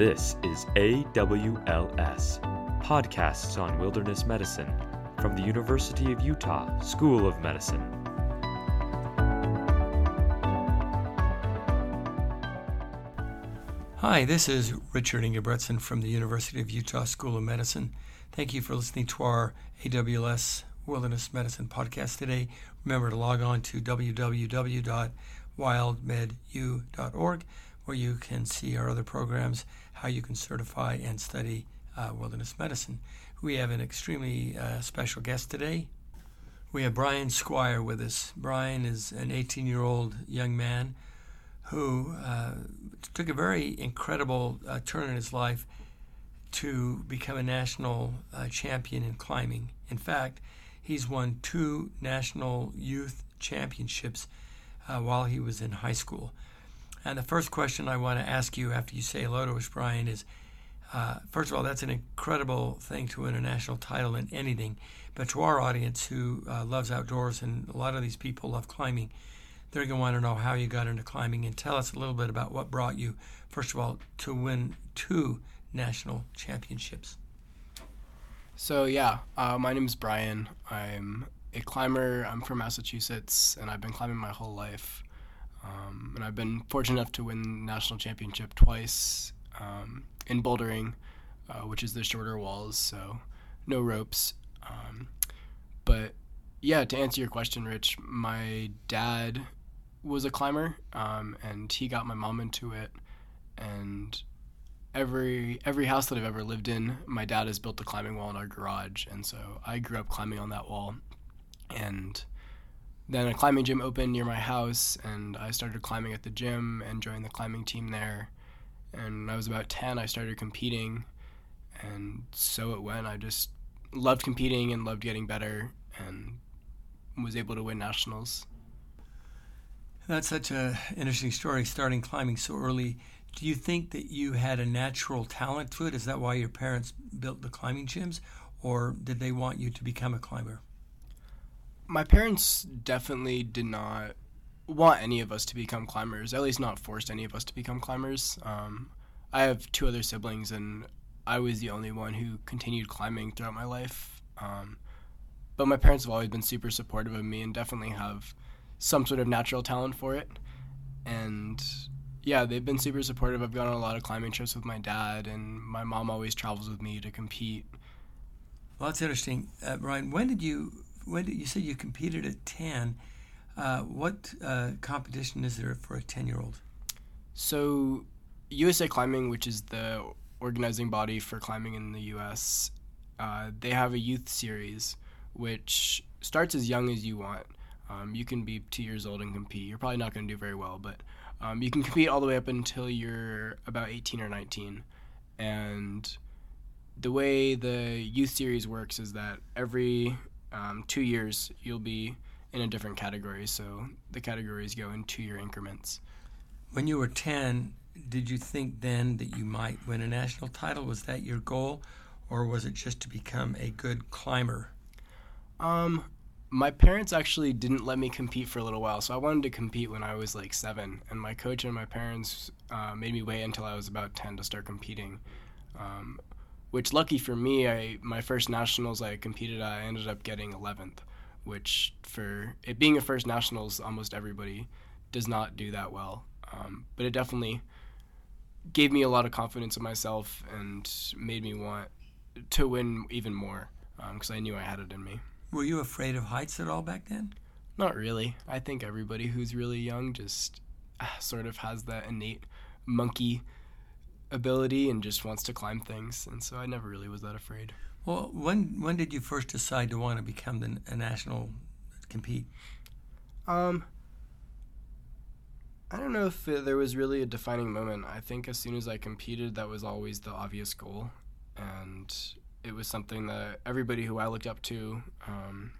This is AWLS, Podcasts on Wilderness Medicine, from the University of Utah School of Medicine. Hi, this is Richard Ingebretsen from the University of Utah School of Medicine. Thank you for listening to our AWLS Wilderness Medicine podcast today. Remember to log on to www.wildmedu.org where you can see our other programs, how you can certify and study uh, wilderness medicine. We have an extremely uh, special guest today. We have Brian Squire with us. Brian is an 18 year old young man who uh, took a very incredible uh, turn in his life to become a national uh, champion in climbing. In fact, he's won two national youth championships uh, while he was in high school. And the first question I want to ask you after you say hello to us, Brian, is uh, first of all, that's an incredible thing to win a national title in anything. But to our audience who uh, loves outdoors, and a lot of these people love climbing, they're going to want to know how you got into climbing and tell us a little bit about what brought you, first of all, to win two national championships. So, yeah, uh, my name is Brian. I'm a climber. I'm from Massachusetts, and I've been climbing my whole life. Um, and I've been fortunate enough to win national championship twice um, in bouldering, uh, which is the shorter walls, so no ropes. Um, but yeah, to answer your question, Rich, my dad was a climber, um, and he got my mom into it. And every every house that I've ever lived in, my dad has built a climbing wall in our garage, and so I grew up climbing on that wall. And then a climbing gym opened near my house, and I started climbing at the gym and joined the climbing team there. And when I was about 10, I started competing, and so it went. I just loved competing and loved getting better, and was able to win nationals. That's such an interesting story, starting climbing so early. Do you think that you had a natural talent to it? Is that why your parents built the climbing gyms, or did they want you to become a climber? My parents definitely did not want any of us to become climbers, at least not forced any of us to become climbers. Um, I have two other siblings, and I was the only one who continued climbing throughout my life. Um, but my parents have always been super supportive of me and definitely have some sort of natural talent for it. And yeah, they've been super supportive. I've gone on a lot of climbing trips with my dad, and my mom always travels with me to compete. Well, that's interesting, uh, Brian. When did you? When did you said you competed at ten? Uh, what uh, competition is there for a ten-year-old? So, USA Climbing, which is the organizing body for climbing in the U.S., uh, they have a youth series which starts as young as you want. Um, you can be two years old and compete. You're probably not going to do very well, but um, you can compete all the way up until you're about 18 or 19. And the way the youth series works is that every um, two years you'll be in a different category. So the categories go in two year increments. When you were 10, did you think then that you might win a national title? Was that your goal? Or was it just to become a good climber? Um, my parents actually didn't let me compete for a little while, so I wanted to compete when I was like seven, and my coach and my parents uh, made me wait until I was about ten to start competing. Um, which, lucky for me, I my first nationals I competed at, I ended up getting eleventh, which for it being a first nationals, almost everybody does not do that well. Um, but it definitely gave me a lot of confidence in myself and made me want to win even more because um, I knew I had it in me. Were you afraid of heights at all back then? Not really. I think everybody who's really young just uh, sort of has that innate monkey ability and just wants to climb things, and so I never really was that afraid. Well, when when did you first decide to want to become the, a national compete? Um, I don't know if there was really a defining moment. I think as soon as I competed, that was always the obvious goal, and it was something that everybody who I looked up to um,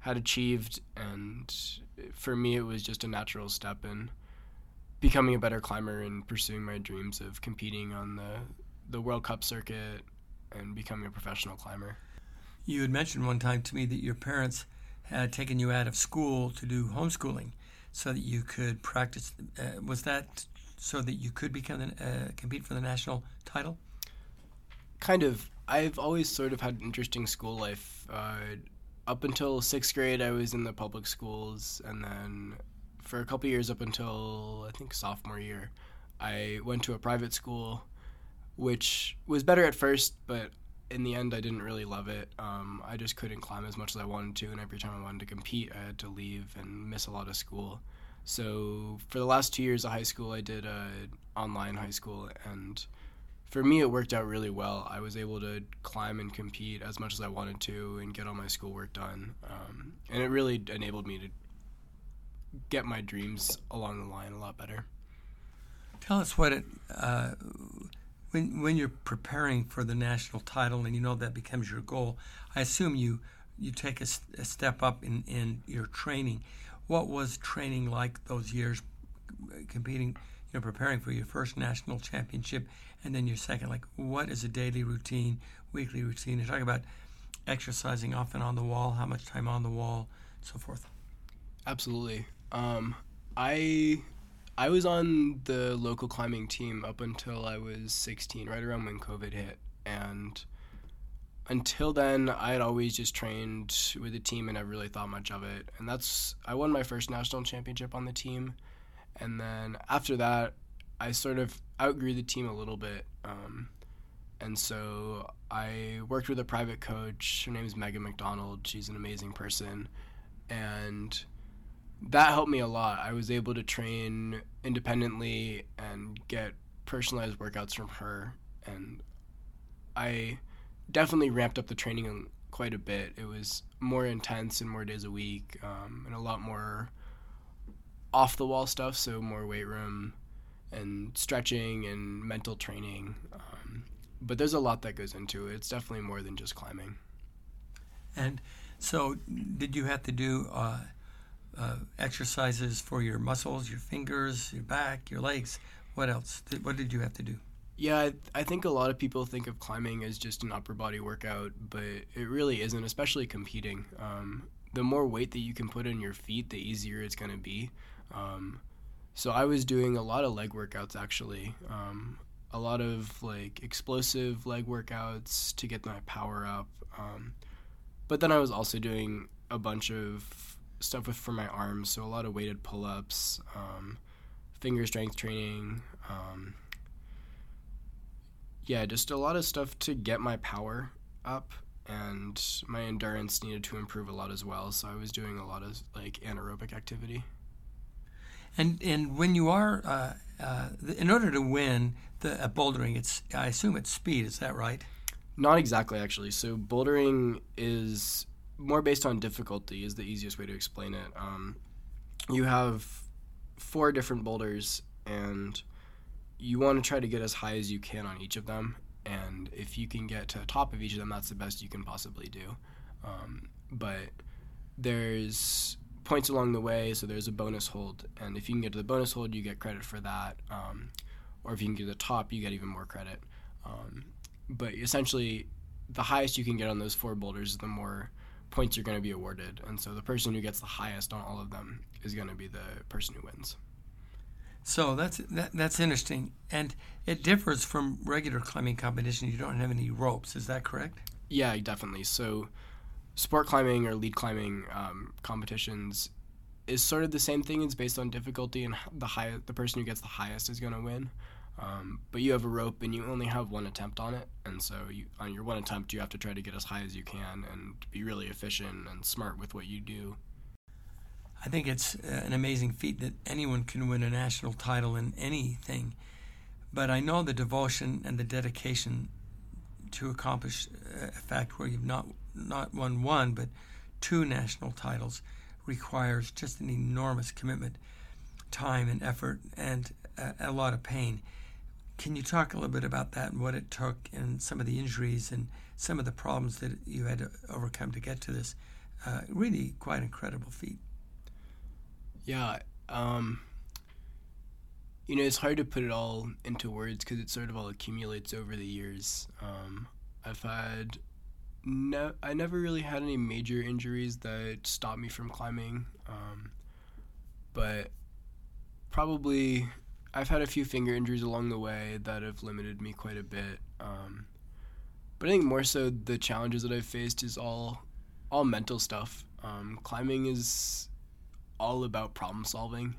had achieved, and for me, it was just a natural step in becoming a better climber and pursuing my dreams of competing on the the World Cup circuit and becoming a professional climber. You had mentioned one time to me that your parents had taken you out of school to do homeschooling so that you could practice. Uh, was that so that you could become uh, compete for the national title? Kind of. I've always sort of had an interesting school life. Uh, up until sixth grade, I was in the public schools, and then for a couple years up until I think sophomore year, I went to a private school, which was better at first, but in the end, I didn't really love it. Um, I just couldn't climb as much as I wanted to, and every time I wanted to compete, I had to leave and miss a lot of school. So for the last two years of high school, I did uh, online high school, and for me, it worked out really well. I was able to climb and compete as much as I wanted to and get all my schoolwork done. Um, and it really enabled me to get my dreams along the line a lot better. Tell us what it, uh, when, when you're preparing for the national title and you know that becomes your goal, I assume you, you take a, a step up in, in your training. What was training like those years competing, you know, preparing for your first national championship and then your second? Like, what is a daily routine, weekly routine? You talk about exercising off and on the wall, how much time on the wall, so forth. Absolutely. Um, I I was on the local climbing team up until I was 16, right around when COVID hit, and until then, I had always just trained with the team and never really thought much of it. And that's I won my first national championship on the team, and then after that, I sort of outgrew the team a little bit. Um, and so I worked with a private coach. Her name is Megan McDonald. She's an amazing person, and that helped me a lot. I was able to train independently and get personalized workouts from her, and I definitely ramped up the training quite a bit. It was more intense and more days a week, um, and a lot more off the wall stuff. So more weight room and stretching and mental training. Um, but there's a lot that goes into it. It's definitely more than just climbing. And so, did you have to do? Uh uh, exercises for your muscles, your fingers, your back, your legs. What else? What did you have to do? Yeah, I, I think a lot of people think of climbing as just an upper body workout, but it really isn't, especially competing. Um, the more weight that you can put on your feet, the easier it's going to be. Um, so I was doing a lot of leg workouts actually. Um, a lot of like explosive leg workouts to get my power up. Um, but then I was also doing a bunch of stuff with for my arms. So a lot of weighted pull ups, um, finger strength training. Um, yeah, just a lot of stuff to get my power up, and my endurance needed to improve a lot as well. So I was doing a lot of like anaerobic activity. And and when you are, uh, uh, in order to win the uh, bouldering, it's I assume it's speed. Is that right? Not exactly, actually. So bouldering is more based on difficulty is the easiest way to explain it. Um, you have four different boulders, and you want to try to get as high as you can on each of them. And if you can get to the top of each of them, that's the best you can possibly do. Um, but there's points along the way, so there's a bonus hold, and if you can get to the bonus hold, you get credit for that. Um, or if you can get to the top, you get even more credit. Um, but essentially, the highest you can get on those four boulders, is the more points you're going to be awarded. And so the person who gets the highest on all of them is going to be the person who wins. So that's that, that's interesting, and it differs from regular climbing competition. You don't have any ropes, is that correct? Yeah, definitely. So, sport climbing or lead climbing um, competitions is sort of the same thing. It's based on difficulty, and the high the person who gets the highest is going to win. Um, but you have a rope and you only have one attempt on it, and so you, on your one attempt, you have to try to get as high as you can and be really efficient and smart with what you do. I think it's uh, an amazing feat that anyone can win a national title in anything, but I know the devotion and the dedication to accomplish uh, a fact where you've not not won one but two national titles requires just an enormous commitment, time and effort, and a, a lot of pain. Can you talk a little bit about that and what it took and some of the injuries and some of the problems that you had to overcome to get to this? Uh, really quite incredible feat. Yeah. Um, you know, it's hard to put it all into words because it sort of all accumulates over the years. Um, I've had, no, I never really had any major injuries that stopped me from climbing. Um, but probably I've had a few finger injuries along the way that have limited me quite a bit. Um, but I think more so the challenges that I've faced is all all mental stuff. Um, climbing is all about problem solving,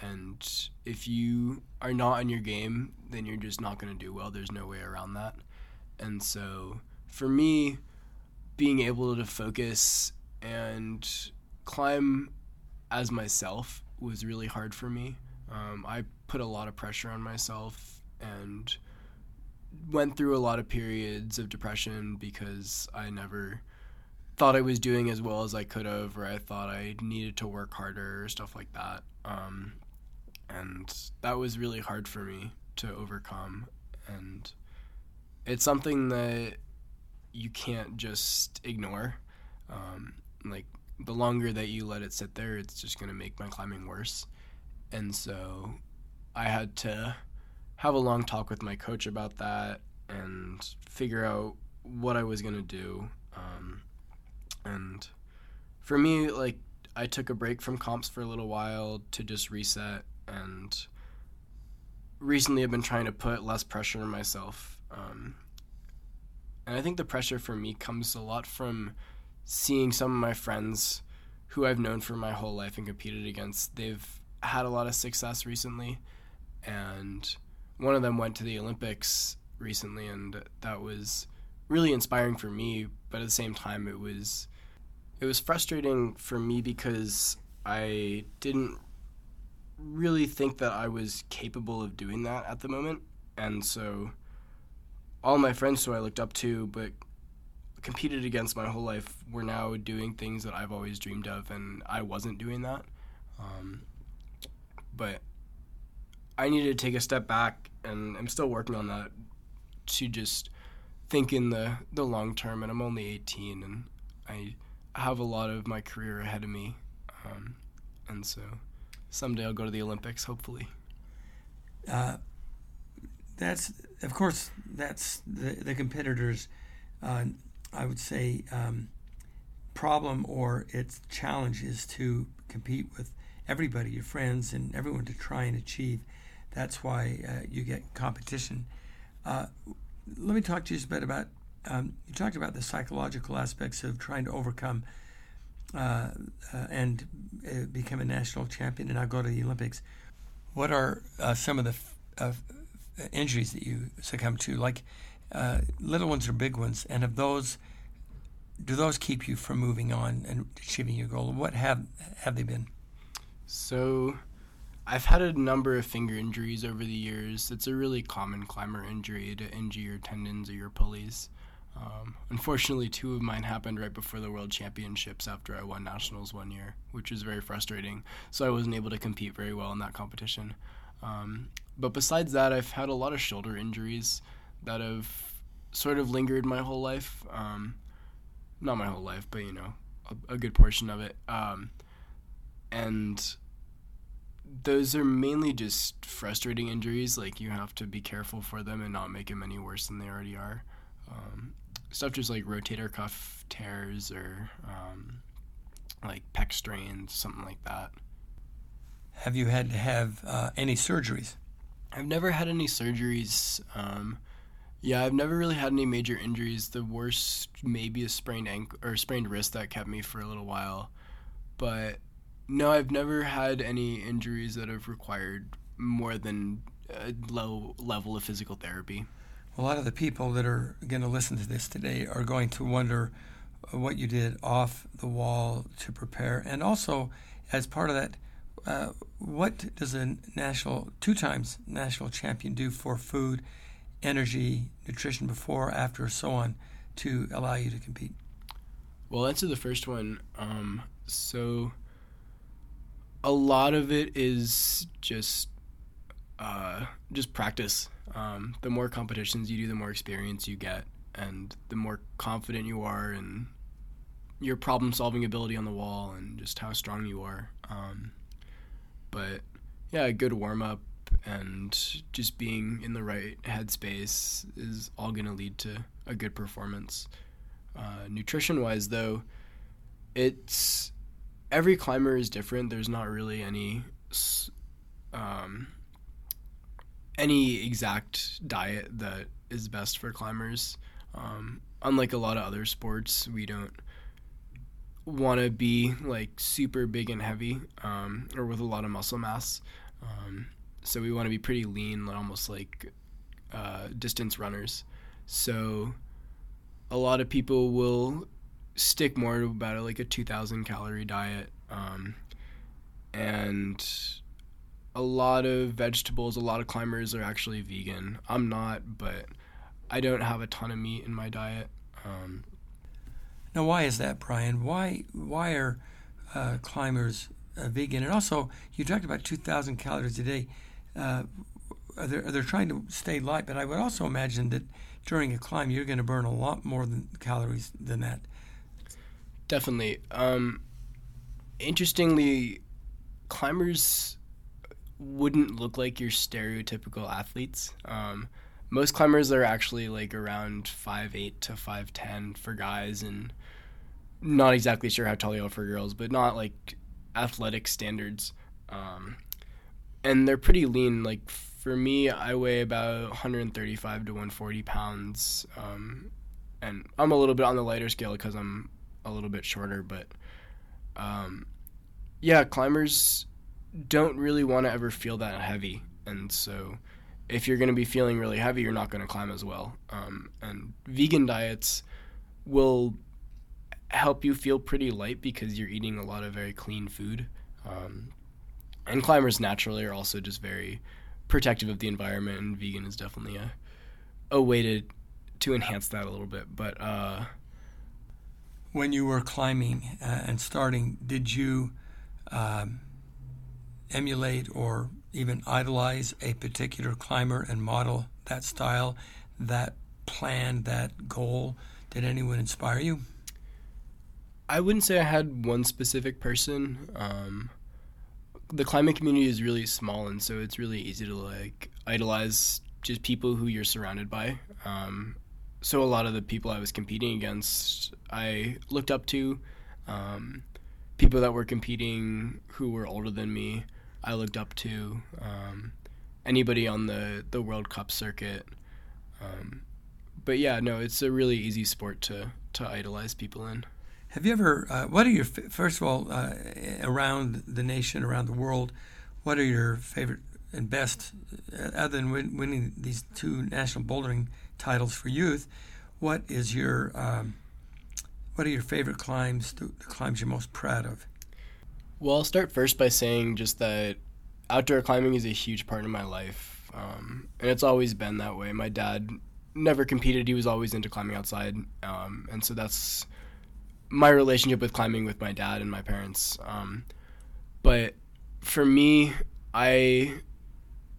and if you are not on your game, then you're just not going to do well. There's no way around that. And so for me, being able to focus and climb as myself was really hard for me. Um, I put a lot of pressure on myself and went through a lot of periods of depression because I never thought I was doing as well as I could have, or I thought I needed to work harder, or stuff like that. Um, and that was really hard for me to overcome. And it's something that you can't just ignore. Um, like the longer that you let it sit there, it's just going to make my climbing worse. And so I had to have a long talk with my coach about that and figure out what I was going to do. Um, and for me, like, I took a break from comps for a little while to just reset. And recently, I've been trying to put less pressure on myself. Um, and I think the pressure for me comes a lot from seeing some of my friends who I've known for my whole life and competed against. They've had a lot of success recently, and one of them went to the Olympics recently, and that was really inspiring for me. But at the same time, it was it was frustrating for me because I didn't really think that I was capable of doing that at the moment, and so all my friends who I looked up to, but competed against my whole life, were now doing things that I've always dreamed of, and I wasn't doing that. Um, but I needed to take a step back, and I'm still working on that to just think in the the long term. And I'm only 18, and I have a lot of my career ahead of me, um, and so someday I'll go to the Olympics, hopefully. Uh, that's of course that's the the competitors. Uh, I would say um, problem or its challenge is to compete with everybody, your friends, and everyone to try and achieve. That's why uh, you get competition. Uh, let me talk to you a bit about. Um, you talked about the psychological aspects of trying to overcome uh, uh and uh, become a national champion and now go to the Olympics. What are uh, some of the f- injuries that you succumb to? Like little ones or big ones, and of those, do those keep you from moving on and achieving your goal? What have have they been? So, I've had a number of finger injuries over the years. It's a really common climber injury to injure your tendons or your pulleys. Um, unfortunately, two of mine happened right before the World Championships after I won nationals one year, which was very frustrating. So I wasn't able to compete very well in that competition. Um, but besides that, I've had a lot of shoulder injuries that have sort of lingered my whole life. Um, not my whole life, but you know, a, a good portion of it. Um, and those are mainly just frustrating injuries. Like you have to be careful for them and not make them any worse than they already are. Um, stuff just like rotator cuff tears or um, like pec strains, something like that. Have you had to have uh, any surgeries? I've never had any surgeries. Um, yeah, I've never really had any major injuries. The worst, maybe a sprained ankle or sprained wrist that kept me for a little while, but no, I've never had any injuries that have required more than a low level of physical therapy. A lot of the people that are going to listen to this today are going to wonder what you did off the wall to prepare, and also as part of that, uh, what does a national, two times national champion do for food, energy, nutrition before, after, so on, to allow you to compete? Well, answer the first one. Um, so a lot of it is just uh, just practice. Um, the more competitions you do, the more experience you get, and the more confident you are in your problem solving ability on the wall and just how strong you are. Um, but yeah, a good warm up and just being in the right headspace is all going to lead to a good performance. Uh, nutrition wise, though, it's every climber is different. There's not really any um, any exact diet that is best for climbers. Um, unlike a lot of other sports, we don't want to be like super big and heavy um, or with a lot of muscle mass. Um, so we want to be pretty lean, almost like uh, distance runners. So a lot of people will stick more to about like a 2,000 calorie diet, um, and a lot of vegetables. A lot of climbers are actually vegan. I'm not, but I don't have a ton of meat in my diet. Um, now, why is that, Brian? Why why are uh, climbers uh, vegan? And also, you talked about 2,000 calories a day. Uh, are they, are they trying to stay light? But I would also imagine that during a climb, you're going to burn a lot more than calories than that. Definitely. Um, interestingly, climbers wouldn't look like your stereotypical athletes. Um, most climbers are actually like around five eight to five ten for guys, and not exactly sure how tall you are for girls, but not like athletic standards. Um, and they're pretty lean. Like for me, I weigh about 135 to 140 pounds, um, and I'm a little bit on the lighter scale because I'm a little bit shorter. But um, yeah, climbers don't really want to ever feel that heavy, and so if you're going to be feeling really heavy, you're not going to climb as well. Um, and vegan diets will help you feel pretty light because you're eating a lot of very clean food. Um, and climbers naturally are also just very protective of the environment, and vegan is definitely a a way to to enhance that a little bit. But uh, when you were climbing uh, and starting, did you um, emulate or even idolize a particular climber and model that style, that plan, that goal? Did anyone inspire you? I wouldn't say I had one specific person. Um, the climbing community is really small, and so it's really easy to like idolize just people who you're surrounded by. Um, so a lot of the people I was competing against, I looked up to. Um, people that were competing who were older than me, I looked up to. Um, anybody on the the World Cup circuit. Um, but yeah, no, it's a really easy sport to to idolize people in. Have you ever? Uh, what are your first of all uh, around the nation, around the world? What are your favorite and best, uh, other than win, winning these two national bouldering titles for youth? What is your um, what are your favorite climbs? The, climbs you're most proud of? Well, I'll start first by saying just that outdoor climbing is a huge part of my life, um, and it's always been that way. My dad never competed; he was always into climbing outside, um, and so that's my relationship with climbing with my dad and my parents. Um, but for me, I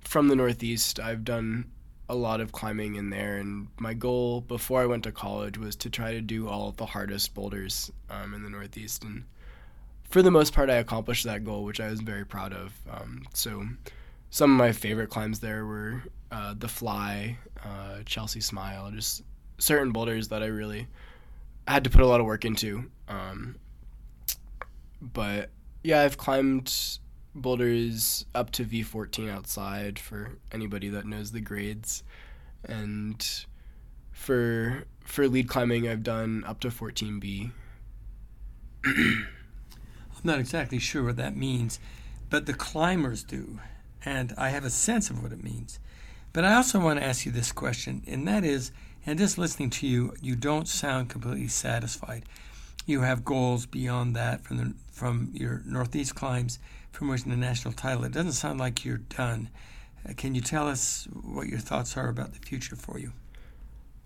from the Northeast, I've done a lot of climbing in there, and my goal before I went to college was to try to do all of the hardest boulders um, in the Northeast, and for the most part, I accomplished that goal, which I was very proud of. Um, so, some of my favorite climbs there were uh, the Fly, uh, Chelsea Smile, just certain boulders that I really had to put a lot of work into. Um, but yeah, I've climbed boulders up to V14 outside for anybody that knows the grades, and for for lead climbing, I've done up to 14B. I'm not exactly sure what that means, but the climbers do, and I have a sense of what it means. But I also want to ask you this question, and that is and just listening to you, you don't sound completely satisfied. You have goals beyond that from the from your Northeast climbs, from winning the national title. It doesn't sound like you're done. Uh, can you tell us what your thoughts are about the future for you?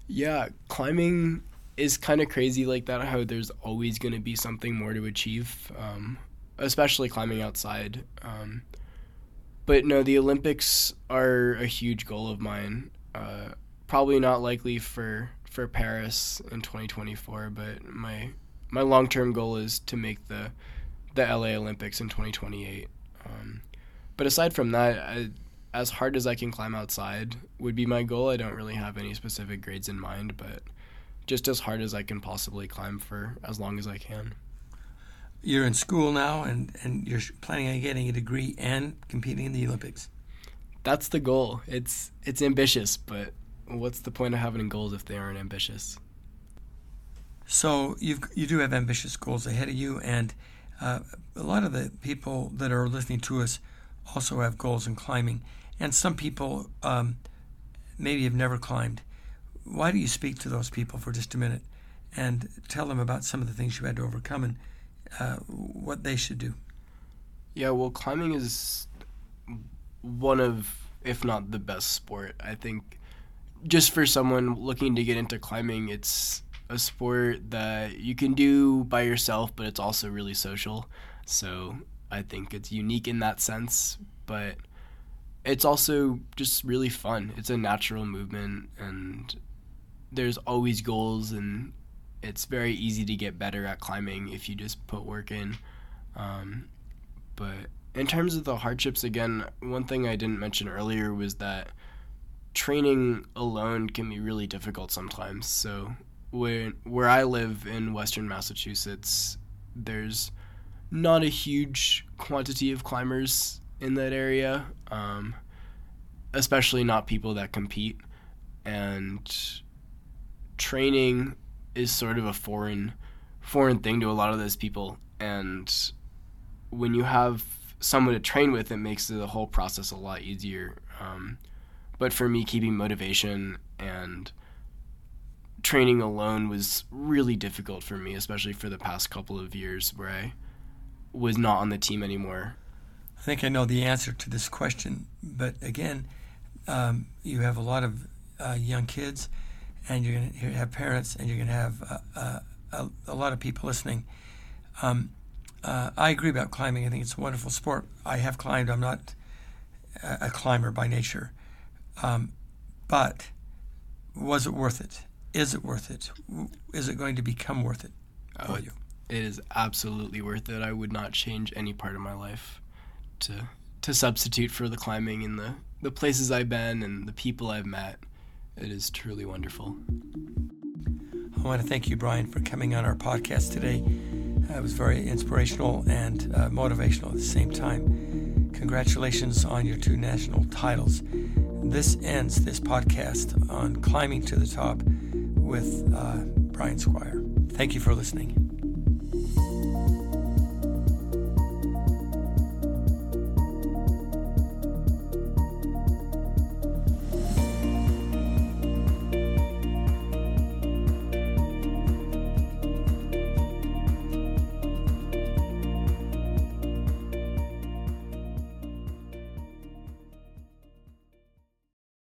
Yeah, climbing is kind of crazy like that. How there's always going to be something more to achieve, um, especially climbing outside. Um, but no, the Olympics are a huge goal of mine. Uh, probably not likely for for Paris in 2024, but my my long term goal is to make the the LA Olympics in 2028. Um, but aside from that, I, as hard as I can climb outside would be my goal. I don't really have any specific grades in mind, but just as hard as I can possibly climb for as long as I can. You're in school now, and, and you're planning on getting a degree and competing in the Olympics. that's the goal. It's it's ambitious, but what's the point of having goals if they aren't ambitious? So you you do have ambitious goals ahead of you, and uh, a lot of the people that are listening to us also have goals in climbing, and some people um, maybe have never climbed. Why do you speak to those people for just a minute and tell them about some of the things you had to overcome and uh, what they should do? Yeah, well, climbing is one of, if not the best sport. I think just for someone looking to get into climbing, it's a sport that you can do by yourself, but it's also really social. So I think it's unique in that sense, but it's also just really fun. It's a natural movement, and there's always goals, and it's very easy to get better at climbing if you just put work in. Um, but in terms of the hardships, again, one thing I didn't mention earlier was that training alone can be really difficult sometimes. So where where I live in Western Massachusetts, there's not a huge quantity of climbers in that area, um, especially not people that compete. And training is sort of a foreign foreign thing to a lot of those people. And when you have someone to train with, it makes the whole process a lot easier. Um, but for me, keeping motivation and training alone was really difficult for me, especially for the past couple of years where I was not on the team anymore. I think I know the answer to this question, but again, um, you have a lot of uh, young kids, and you're going to have parents, and you're going to have uh, uh, a, lot of people listening. Um, uh, I agree about climbing. I think it's a wonderful sport. I have climbed. I'm not a, a climber by nature, um, but was it worth it? Is it worth it? Is it going to become worth it for oh, you? It is absolutely worth it. I would not change any part of my life to to substitute for the climbing and the, the places I've been and the people I've met. It is truly wonderful. I want to thank you, Brian, for coming on our podcast today. Uh, it was very inspirational and uh, motivational at the same time. Congratulations on your two national titles. This ends this podcast on climbing to the top with uh, Brian Squire. Thank you for listening.